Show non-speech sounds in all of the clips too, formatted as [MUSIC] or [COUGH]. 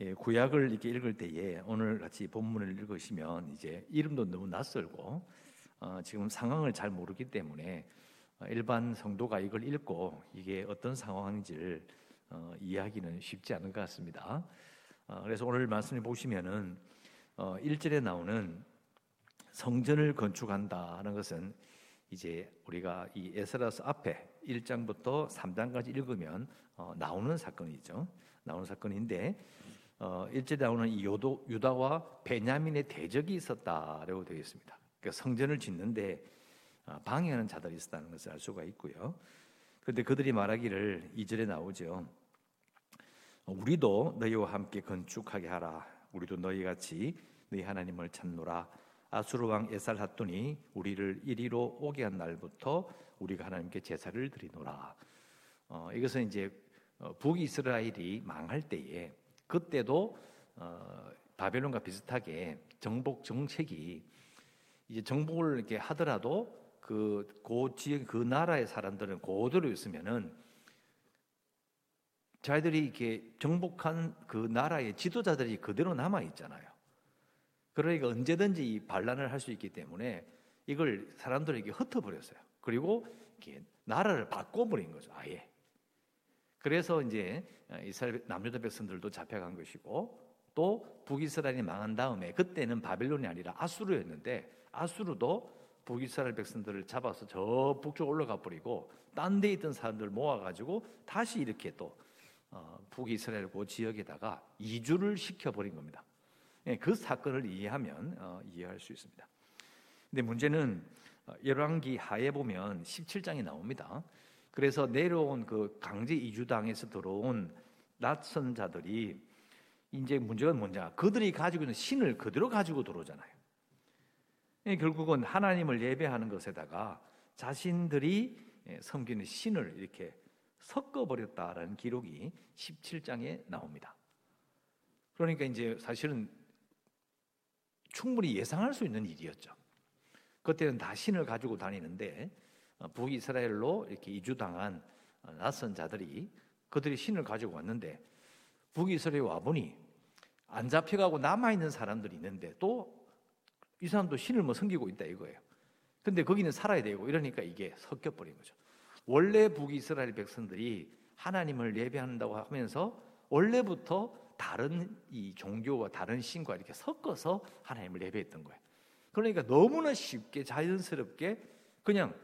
예, 구약을 이렇게 읽을 때에 오늘 같이 본문을 읽으시면 이제 이름도 너무 낯설고 어, 지금 상황을 잘 모르기 때문에 어, 일반 성도가 이걸 읽고 이게 어떤 상황인지를 어, 이해하기는 쉽지 않은 것 같습니다. 어, 그래서 오늘 말씀을 보시면은 어, 1절에 나오는 성전을 건축한다는 것은 이제 우리가 이 에스라스 앞에 1장부터 3장까지 읽으면 어, 나오는 사건이죠. 나오는 사건인데 어, 일제 나오는 이 요도, 유다와 베냐민의 대적이 있었다라고 되어 있습니다. 그러니까 성전을 짓는데 어, 방해하는 자들이 있었다는 것을 알 수가 있고요. 그런데 그들이 말하기를 2절에 나오죠. 우리도 너희와 함께 건축하게 하라. 우리도 너희 같이 너희 하나님을 찾노라. 아수르 왕 에살핫돈이 우리를 이리로 오게 한 날부터 우리가 하나님께 제사를 드리노라. 어, 이것은 이제 어, 북이스라엘이 망할 때에 그때도 어, 바벨론과 비슷하게 정복 정책이 이제 정복을 이렇게 하더라도 그고 지역 그 나라의 사람들은 고대로 있으면은 자기들이 이렇게 정복한 그 나라의 지도자들이 그대로 남아 있잖아요. 그러니까 언제든지 반란을 할 수 있기 때문에 이걸 사람들에게 흩어버렸어요. 그리고 나라를 바꿔버린 거죠, 아예. 그래서 이제 이스라엘 남유다 백성들도 잡혀간 것이고 또 북이스라엘이 망한 다음에 그때는 바벨론이 아니라 아수르였는데 아수르도 북이스라엘 백성들을 잡아서 저 북쪽 올라가 버리고 딴 데 있던 사람들 모아가지고 다시 이렇게 또 어, 북이스라엘 그 지역에다가 이주를 시켜버린 겁니다. 예, 그 사건을 이해하면 어, 이해할 수 있습니다. 근데 문제는 어, 열왕기 하에 보면 17장이 나옵니다. 그래서 내려온 그 강제 이주당에서 들어온 낯선 자들이 이제 문제가 뭐냐? 그들이 가지고 있는 신을 그대로 가지고 들어오잖아요. 예, 결국은 하나님을 예배하는 것에다가 자신들이 예, 섬기는 신을 이렇게 섞어버렸다라는 기록이 17장에 나옵니다. 그러니까 이제 사실은 충분히 예상할 수 있는 일이었죠. 그때는 다 신을 가지고 다니는데 어, 북이스라엘로 이렇게 이주당한 어, 낯선 자들이 그들이 신을 가지고 왔는데 북이스라엘 와보니 안 잡혀가고 남아 있는 사람들이 있는데 또 이 사람도 신을 뭐 섬기고 있다 이거예요. 근데 거기는 살아야 되고 이러니까 이게 섞여 버린 거죠. 원래 북이스라엘 백성들이 하나님을 예배한다고 하면서 원래부터 다른 이 종교와 다른 신과 이렇게 섞어서 하나님을 예배했던 거예요. 그러니까 너무나 쉽게 자연스럽게 그냥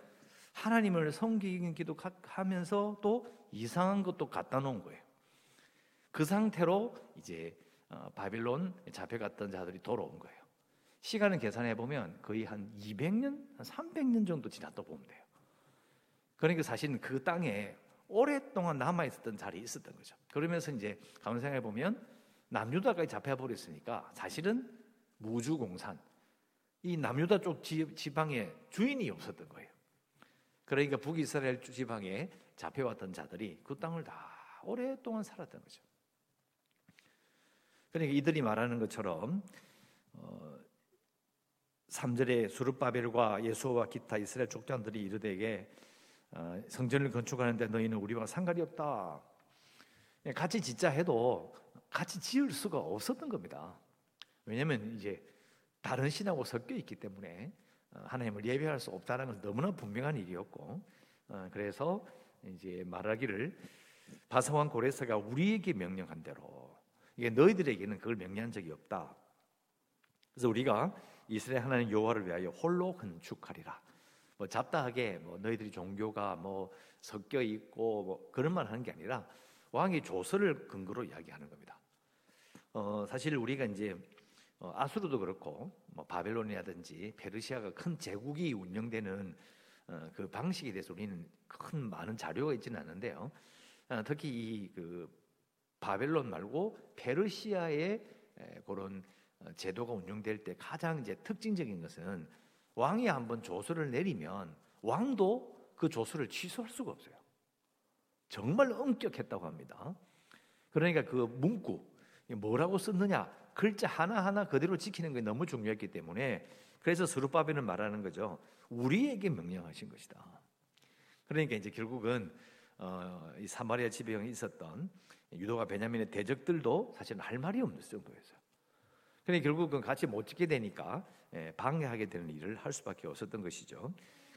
하나님을 섬기기도 하면서 또 이상한 것도 갖다 놓은 거예요. 그 상태로 이제 어, 바빌론 잡혀갔던 자들이 돌아온 거예요. 시간을 계산해 보면 거의 한 200년, 한 300년 정도 지났다 보면 돼요. 그러니까 사실 그 땅에 오랫동안 남아 있었던 자리에 있었던 거죠. 그러면서 이제 가만 생각해 보면 남유다까지 잡혀 버렸으니까 사실은 무주공산 이 남유다 쪽 지방에 주인이 없었던 거예요. 그러니까 북이스라엘 지방에 잡혀왔던 자들이 그 땅을 다 오랫동안 살았던 거죠. 그러니까 이들이 말하는 것처럼 어, 3절에 수르바벨과 예수와 기타 이스라엘 족장들이 이르되게 어, 성전을 건축하는데 너희는 우리와 상관이 없다. 예, 같이 짓자 해도 같이 지을 수가 없었던 겁니다. 왜냐하면 이제 다른 신하고 섞여 있기 때문에 어, 하나님을 예배할 수 없다는 건 너무나 분명한 일이었고 어, 그래서 이제 말하기를 바사왕 고레스가 우리에게 명령한 대로 이게 너희들에게는 그걸 명령한 적이 없다. 그래서 우리가 이스라엘 하나님 여호와를 위하여 홀로 건축하리라. 뭐 잡다하게 뭐 너희들이 종교가 뭐 섞여 있고 뭐 그런 말 하는 게 아니라 왕의 조서를 근거로 이야기하는 겁니다. 어, 사실 우리가 이제 어, 아수르도 그렇고 뭐 바벨론이라든지 페르시아가 큰 제국이 운영되는 어, 그 방식에 대해서 우리는 큰 많은 자료가 있지는 않은데요. 어, 특히 이 그 바벨론 말고 페르시아의 에, 그런 어, 제도가 운영될 때 가장 이제 특징적인 것은 왕이 한번 조서를 내리면 왕도 그 조서를 취소할 수가 없어요. 정말 엄격했다고 합니다. 그러니까 그 문구 뭐라고 썼느냐 글자 하나하나 그대로 지키는 게 너무 중요했기 때문에 그래서 스룹바벨은 말하는 거죠. 우리에게 명령하신 것이다. 그러니까 이제 결국은 어, 이 사마리아 지배형이 있었던 유도가 베냐민의 대적들도 사실은 할 말이 없는 정도였어요. 그러니 결국은 같이 못 지게 되니까 예, 방해하게 되는 일을 할 수밖에 없었던 것이죠.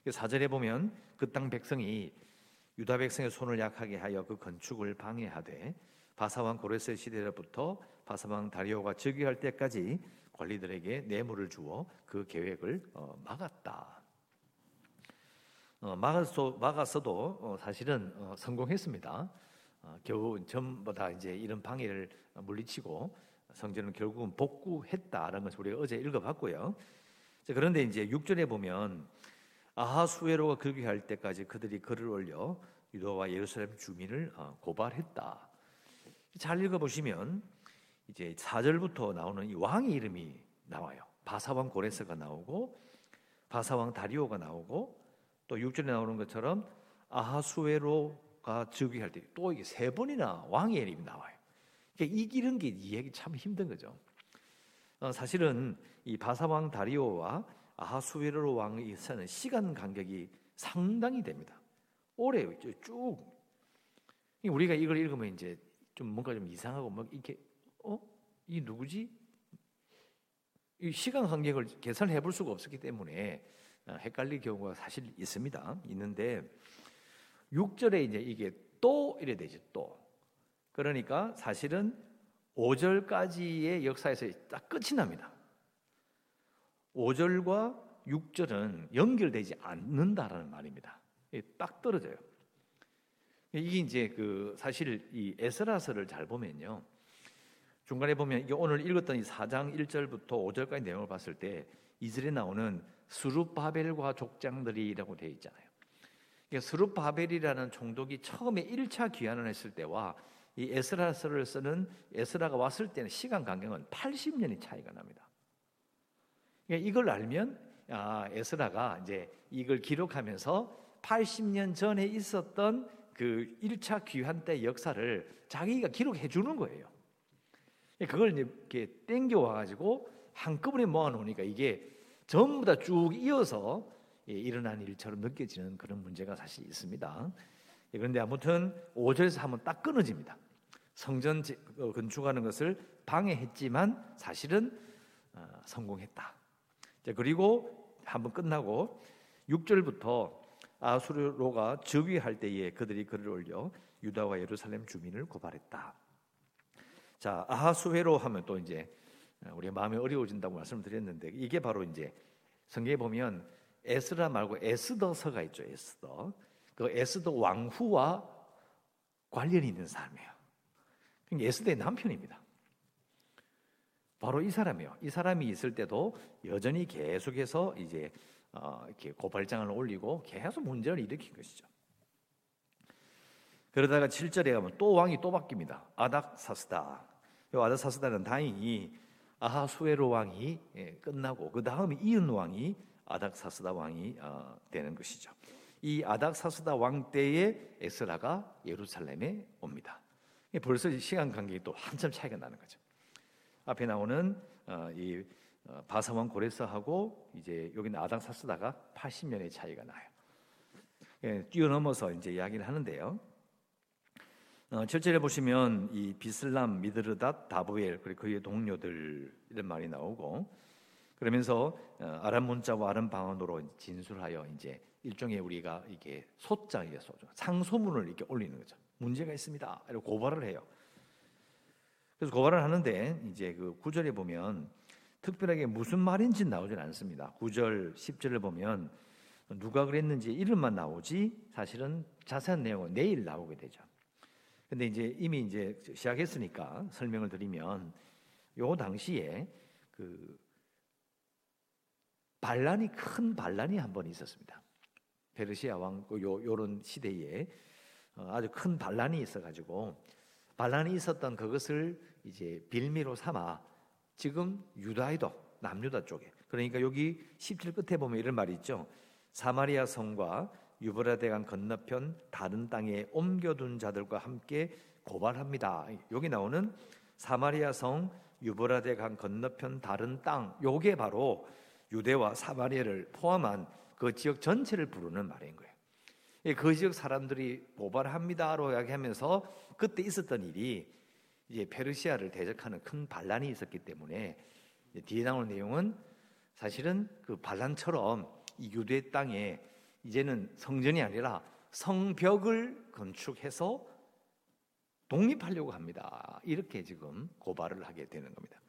사절에 보면 그 땅 백성이 유다 백성의 손을 약하게 하여 그 건축을 방해하되 바사왕 고레스 시대로부터 바사왕 다리오가 즉위할 때까지 관리들에게 뇌물을 주어 그 계획을 어, 막았다. 어, 막았어, 막았어도 어, 사실은 성공했습니다. 겨우 전부 다 이제 이런 방해를 물리치고 성전은 결국은 복구했다라는 것을 우리가 어제 읽어봤고요. 그런데 이제 6절에 보면 아하수에로가 글귀할 때까지 그들이 글을 올려 유다와 예루살렘 주민을 어, 고발했다. 잘 읽어보시면 이제 4절부터 나오는 이 왕의 이름이 나와요. 바사왕 고레스가 나오고 바사왕 다리오가 나오고 또 6절에 나오는 것처럼 아하수에로가 즉위할 때 또 이게 세 번이나 왕의 이름이 나와요. 그러니까 이기는 게 이해하기 참 힘든 거죠. 어, 사실은 이 바사왕 다리오와 아하수에로 왕의 사는 시간 간격이 상당히 됩니다. 오래 쭉 우리가 이걸 읽으면 이제 좀 뭔가 좀 이상하고 막 이렇게 어 이 누구지? 이 시간 간격을 계산해 볼 수가 없었기 때문에 어, 헷갈릴 경우가 사실 있습니다. 있는데 6절에 이제 이게 또 이래 되죠. 또 그러니까 사실은 5절까지의 역사에서 딱 끝이 납니다. 5절과 6절은 연결되지 않는다라는 말입니다. 딱 떨어져요. 이게 이제 그 사실 이 에스라서를 잘 보면요. 중간에 보면 오늘 읽었던 이 4장 1절부터 5절까지 내용을 봤을 때 이슬에 나오는 수룹바벨과 족장들이라고 되어 있잖아요. 수룹바벨이라는 총독이 처음에 1차 귀환을 했을 때와 이 에스라서를 쓰는 에스라가 왔을 때는 시간 간격은 80년이 차이가 납니다. 그러니까 이걸 알면 아, 에스라가 이제 이걸 기록하면서 80년 전에 있었던 그 1차 귀환 때 역사를 자기가 기록해 주는 거예요. 그걸 이렇게 땡겨 와 가지고 한꺼번에 모아 놓으니까 이게 전부 다 쭉 이어서 예, 일어난 일처럼 느껴지는 그런 문제가 사실 있습니다. 그런데 아무튼 5절에서 한번 딱 끊어집니다. 성전 어, 건축하는 것을 방해했지만 사실은 어, 성공했다. 그리고 한번 끝나고 6절부터 아수르로가 즉위할 때에 그들이 글을 올려 유다와 예루살렘 주민을 고발했다. 자, 아하수회로 하면 또 이제 우리 마음이 어려워진다고 말씀드렸는데 이게 바로 이제 성경에 보면 에스라 말고 에스더서가 있죠. 에스더. 그 에스더 왕후와 관련이 있는 사람이에요. 그러니까 에스더의 남편입니다. 바로 이 사람이요. 이 사람이 있을 때도 여전히 계속해서 이제 어, 이렇게 고발장을 올리고 계속 문제를 일으킨 것이죠. 그러다가 7절에 가면 또 왕이 또 바뀝니다. 아닥사스다. 이 아닥사스다는 다행히 아하수에로 왕이 예, 끝나고 그 다음에 이은 왕이 아닥사스다 왕이 어, 되는 것이죠. 이 아닥사스다 왕 때에 에스라가 예루살렘에 옵니다. 벌써 시간 간격이 또 한참 차이가 나는 거죠. 앞에 나오는 어, 이 어, 바사왕 고레스하고 이제 여기는 아닥사스다가 80년의 차이가 나요. 예, 뛰어넘어서 이제 이야기를 하는데요. 어, 7절에 보시면 이 비슬람, 미드르닷, 다부엘 그리고 그의 동료들 이런 말이 나오고 그러면서 어, 아람 문자와 아람 방언으로 진술하여 이제 일종의 우리가 이게 소장이게 소장 상소문을 이렇게 올리는 거죠. 문제가 있습니다. 이렇게 고발을 해요. 그래서 고발을 하는데 이제 그 구절에 보면 특별하게 무슨 말인지 나오질 않습니다. 9절, 10절을 보면 누가 그랬는지 이름만 나오지 사실은 자세한 내용은 내일 나오게 되죠. 근데 이제 이미 이제 시작했으니까 설명을 드리면 요 당시에 그 반란이 큰 반란이 한 번 있었습니다. 페르시아 왕그요 요런 시대에 어, 아주 큰 반란이 있어 가지고 반란이 있었던 그것을 이제 빌미로 삼아 지금 유다에도 남유다 쪽에 그러니까 여기 17 끝에 보면 이런 말이 있죠. 사마리아 성과 유브라데강 건너편 다른 땅에 옮겨둔 자들과 함께 고발합니다. 여기 나오는 사마리아 성 유브라데강 건너편 다른 땅 요게 바로 유대와 사마리아를 포함한 그 지역 전체를 부르는 말인 거예요. 그 지역 사람들이 고발합니다로 이야기하면서 그때 있었던 일이 이제 페르시아를 대적하는 큰 반란이 있었기 때문에 뒤에 나오는 내용은 사실은 그 반란처럼 이 유대 땅에 이제는 성전이 아니라 성벽을 건축해서 독립하려고 합니다. 이렇게 지금 고발을 하게 되는 겁니다.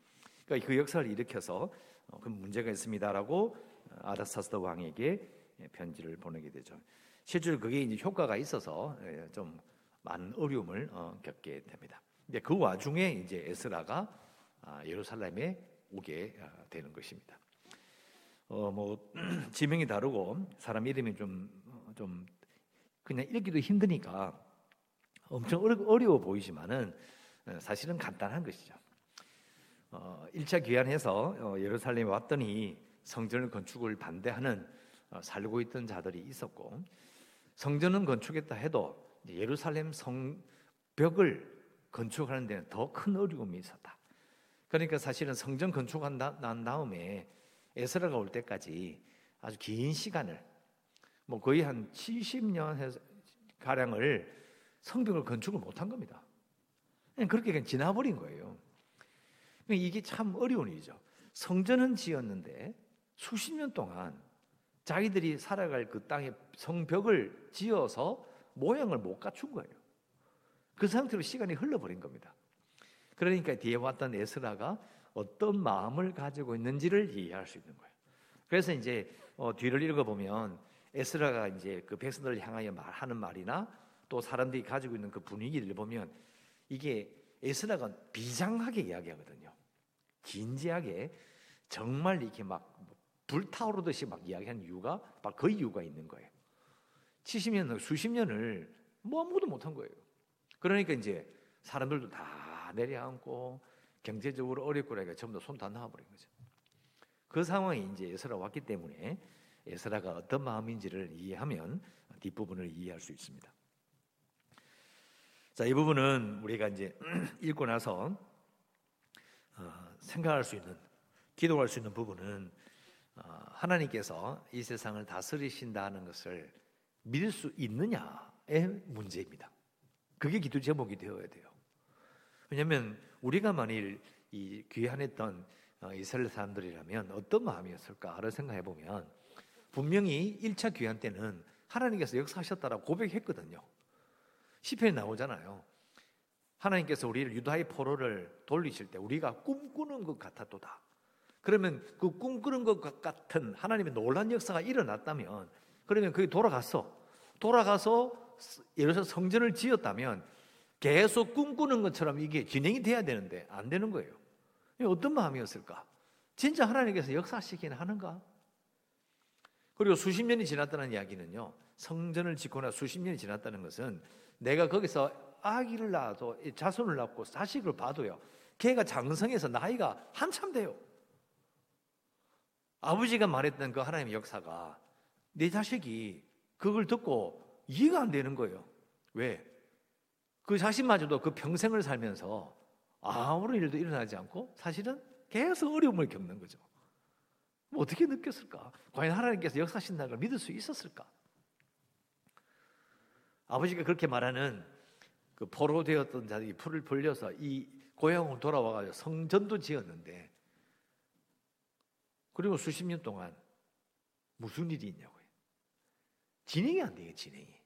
그러니까 그 역사를 일으켜서 어, 그 문제가 있습니다라고 아다사스다 왕에게 편지를 보내게 되죠. 실제로 그게 이제 효과가 있어서 예, 좀 많은 어려움을 어, 겪게 됩니다. 이제 그 와중에 이제 에스라가 아, 예루살렘에 오게 아, 되는 것입니다. 어 뭐 [CLEARS THROAT] 지명이 다르고 사람 이름이 좀좀 좀 그냥 읽기도 힘드니까 엄청 어려워 보이지만은 어, 사실은 간단한 것이죠. 어, 1차 귀환해서 어, 예루살렘에 왔더니 성전을 건축을 반대하는 어, 살고 있던 자들이 있었고 성전은 건축했다 해도 예루살렘 성벽을 건축하는 데는 더 큰 어려움이 있었다. 그러니까 사실은 성전 건축한 난 다음에 에스라가 올 때까지 아주 긴 시간을 뭐 거의 한 70년 가량을 성벽을 건축을 못한 겁니다. 그냥 그렇게 그냥 지나버린 거예요. 그러니까 이게 참 어려운 일이죠. 성전은 지었는데 수십 년 동안 자기들이 살아갈 그 땅에 성벽을 지어서 모양을 못 갖춘 거예요. 그 상태로 시간이 흘러버린 겁니다. 그러니까 뒤에 왔던 에스라가 어떤 마음을 가지고 있는지를 이해할 수 있는 거예요. 그래서 이제 어, 뒤를 읽어보면 에스라가 이제 그 백성들을 향하여 말하는 말이나 또 사람들이 가지고 있는 그 분위기를 보면 이게 에스라가 비장하게 이야기하거든요. 진지하게 정말 이렇게 막 불타오르듯이 막 이야기한 이유가 바로 그 이유가 있는 거예요. 70년, 수십 년을 뭐 아무것도 못한 거예요. 그러니까 이제 사람들도 다 내려앉고 경제적으로 어렵고 그러니까 전부 다 손 다 놔버린 거죠. 그 상황이 이제 에스라 왔기 때문에 에스라가 어떤 마음인지를 이해하면 뒷부분을 이해할 수 있습니다. 자, 이 부분은 우리가 이제 [CLEARS THROAT] 읽고 나서 어, 생각할 수 있는, 기도할 수 있는 부분은 어, 하나님께서 이 세상을 다스리신다는 것을 믿을 수 있느냐의 문제입니다. 그게 기도 제목이 되어야 돼요. 왜냐하면 우리가 만일 이 귀환했던 어, 이스라엘 사람들이라면 어떤 마음이었을까를 생각해 보면 분명히 1차 귀환 때는 하나님께서 역사하셨다라고 고백했거든요. 시편에 나오잖아요. 하나님께서 우리를 유다의 포로를 돌리실 때 우리가 꿈꾸는 것 같았도다. 그러면 그 꿈꾸는 것 같은 하나님의 놀란 역사가 일어났다면 그러면 그게 돌아갔어. 돌아가서 예루살렘 성전을 지었다면 계속 꿈꾸는 것처럼 이게 진행이 돼야 되는데 안 되는 거예요. 어떤 마음이었을까? 진짜 하나님께서 역사시키는 하는가? 그리고 수십 년이 지났다는 이야기는요. 성전을 짓고 나 수십 년이 지났다는 것은 내가 거기서 아기를 낳아도 자손을 낳고 자식을 봐도요. 걔가 장성해서 나이가 한참 돼요. 아버지가 말했던 그 하나님의 역사가 내 자식이 그걸 듣고 이해가 안 되는 거예요. 왜? 그 자신마저도 그 평생을 살면서 아무런 일도 일어나지 않고 사실은 계속 어려움을 겪는 거죠. 뭐 어떻게 느꼈을까? 과연 하나님께서 역사하신다는 걸 믿을 수 있었을까? 아버지가 그렇게 말하는 그 포로되었던 자들이 풀을 벌려서 이 고향으로 돌아와가지고 성전도 지었는데 그리고 수십 년 동안 무슨 일이 있냐고요. 진행이 안 돼요, 진행이.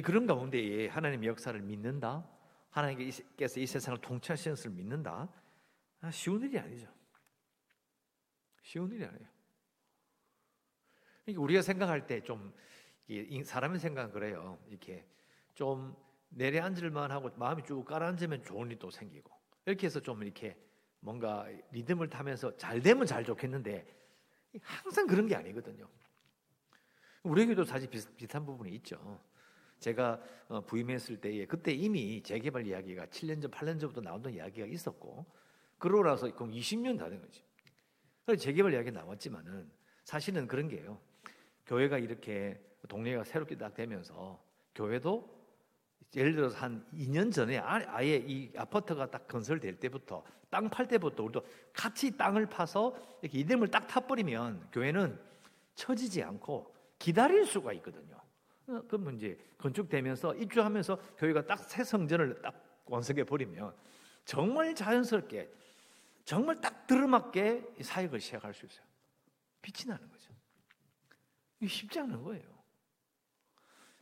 그런 가운데 하나님의 역사를 믿는다. 하나님께서 이 세상을 통치하시는 것을 믿는다. 아, 쉬운 일이 아니죠. 쉬운 일이 아니에요. 그러니까 우리가 생각할 때 좀 사람의 생각은 그래요. 이렇게 좀 내려앉을만 하고 마음이 쭉 가라앉으면 좋은 일도 생기고 이렇게 해서 좀 이렇게 뭔가 리듬을 타면서 잘 되면 잘 좋겠는데 항상 그런 게 아니거든요. 우리에게도 사실 비슷 한 부분이 있죠. 제가 어, 부임했을 때에 그때 이미 재개발 이야기가 7년 전, 8년 전부터 나오던 이야기가 있었고 그러고 나서 그럼 20년 다 된 거죠. 그래서 재개발 이야기 나왔지만은 사실은 그런 게요. 교회가 이렇게 동네가 새롭게 딱 되면서 교회도 예를 들어서 한 2년 전에 아예 이 아파트가 딱 건설될 때부터 땅 팔 때부터 우리도 같이 땅을 파서 이렇게 이름을 딱 타버리면 교회는 처지지 않고 기다릴 수가 있거든요. 어, 그러면 이제 건축되면서 입주하면서 교회가 딱 새 성전을 딱 완성해 버리면 정말 자연스럽게 정말 딱 들어맞게 사역을 시작할 수 있어요. 빛이 나는 거죠. 이게 쉽지 않은 거예요.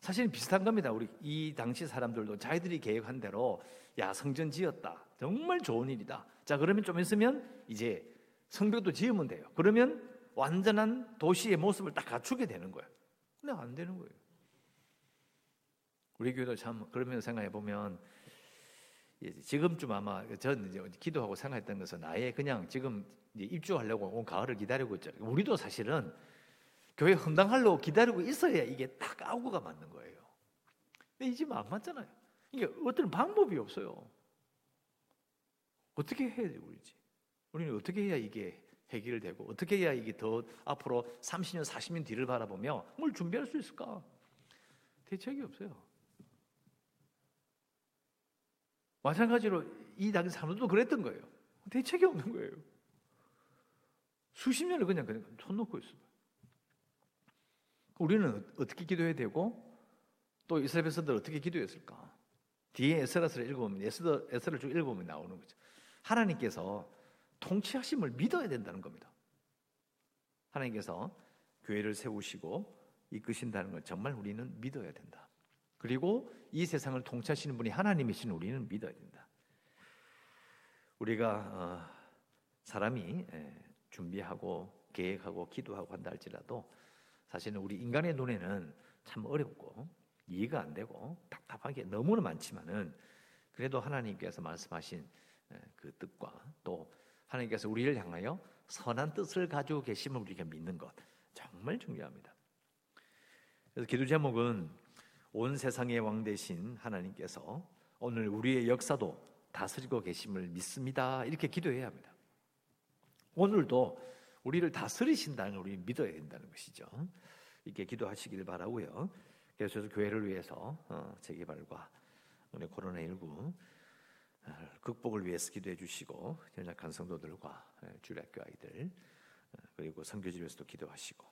사실은 비슷한 겁니다. 우리 이 당시 사람들도 자기들이 계획한 대로 야 성전 지었다. 정말 좋은 일이다. 자 그러면 좀 있으면 이제 성벽도 지으면 돼요. 그러면 완전한 도시의 모습을 딱 갖추게 되는 거예요. 근데 안 되는 거예요. 우리 교회도 참 그러면 생각해 보면 지금쯤 아마 저는 이제 기도하고 생각했던 것은 나의 그냥 지금 입주하려고 온 가을을 기다리고 있죠. 우리도 사실은 교회 헌당하려고 기다리고 있어야 이게 딱 아우가 맞는 거예요. 근데 이 집은 안 맞잖아요. 이게 어떤 방법이 없어요. 어떻게 해야 돼, 우리 집? 우리는 어떻게 해야 이게 해결되고 어떻게 해야 이게 더 앞으로 30년, 40년 뒤를 바라보며 뭘 준비할 수 있을까? 대책이 없어요. 마찬가지로 이 당시 사람들도 그랬던 거예요. 대책이 없는 거예요. 수십 년을 그냥 그냥 손 놓고 있어요. 우리는 어떻게 기도해야 되고 또 이스라엘 백성들 어떻게 기도했을까? 뒤에 에스라스를 읽어보면 에스더, 에스라를 쭉 읽어보면 나오는 거죠. 하나님께서 통치하심을 믿어야 된다는 겁니다. 하나님께서 교회를 세우시고 이끄신다는 걸 정말 우리는 믿어야 된다. 그리고 이 세상을 통치하시는 분이 하나님이신 우리는 믿어야 된다. 우리가 어, 사람이 준비하고 계획하고 기도하고 한다 할지라도 사실은 우리 인간의 눈에는 참 어렵고 이해가 안 되고 답답하게 너무나 많지만은 그래도 하나님께서 말씀하신 그 뜻과 또 하나님께서 우리를 향하여 선한 뜻을 가지고 계심을 우리가 믿는 것 정말 중요합니다. 그래서 기도 제목은 온 세상의 왕 되신 하나님께서 오늘 우리의 역사도 다스리고 계심을 믿습니다. 이렇게 기도해야 합니다. 오늘도 우리를 다스리신다는 걸 우리 믿어야 된다는 것이죠. 이렇게 기도하시기를 바라고요. 그래서 교회를 위해서 어, 재개발과 오늘 코로나19 어, 극복을 위해서 기도해 주시고 연약한 성도들과 예, 주일학교 아이들 어, 그리고 선교집에서도 기도하시고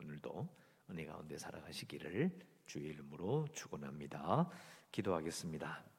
오늘도 은혜 가운데 살아가시기를 주의 이름으로 축원합니다. 기도하겠습니다.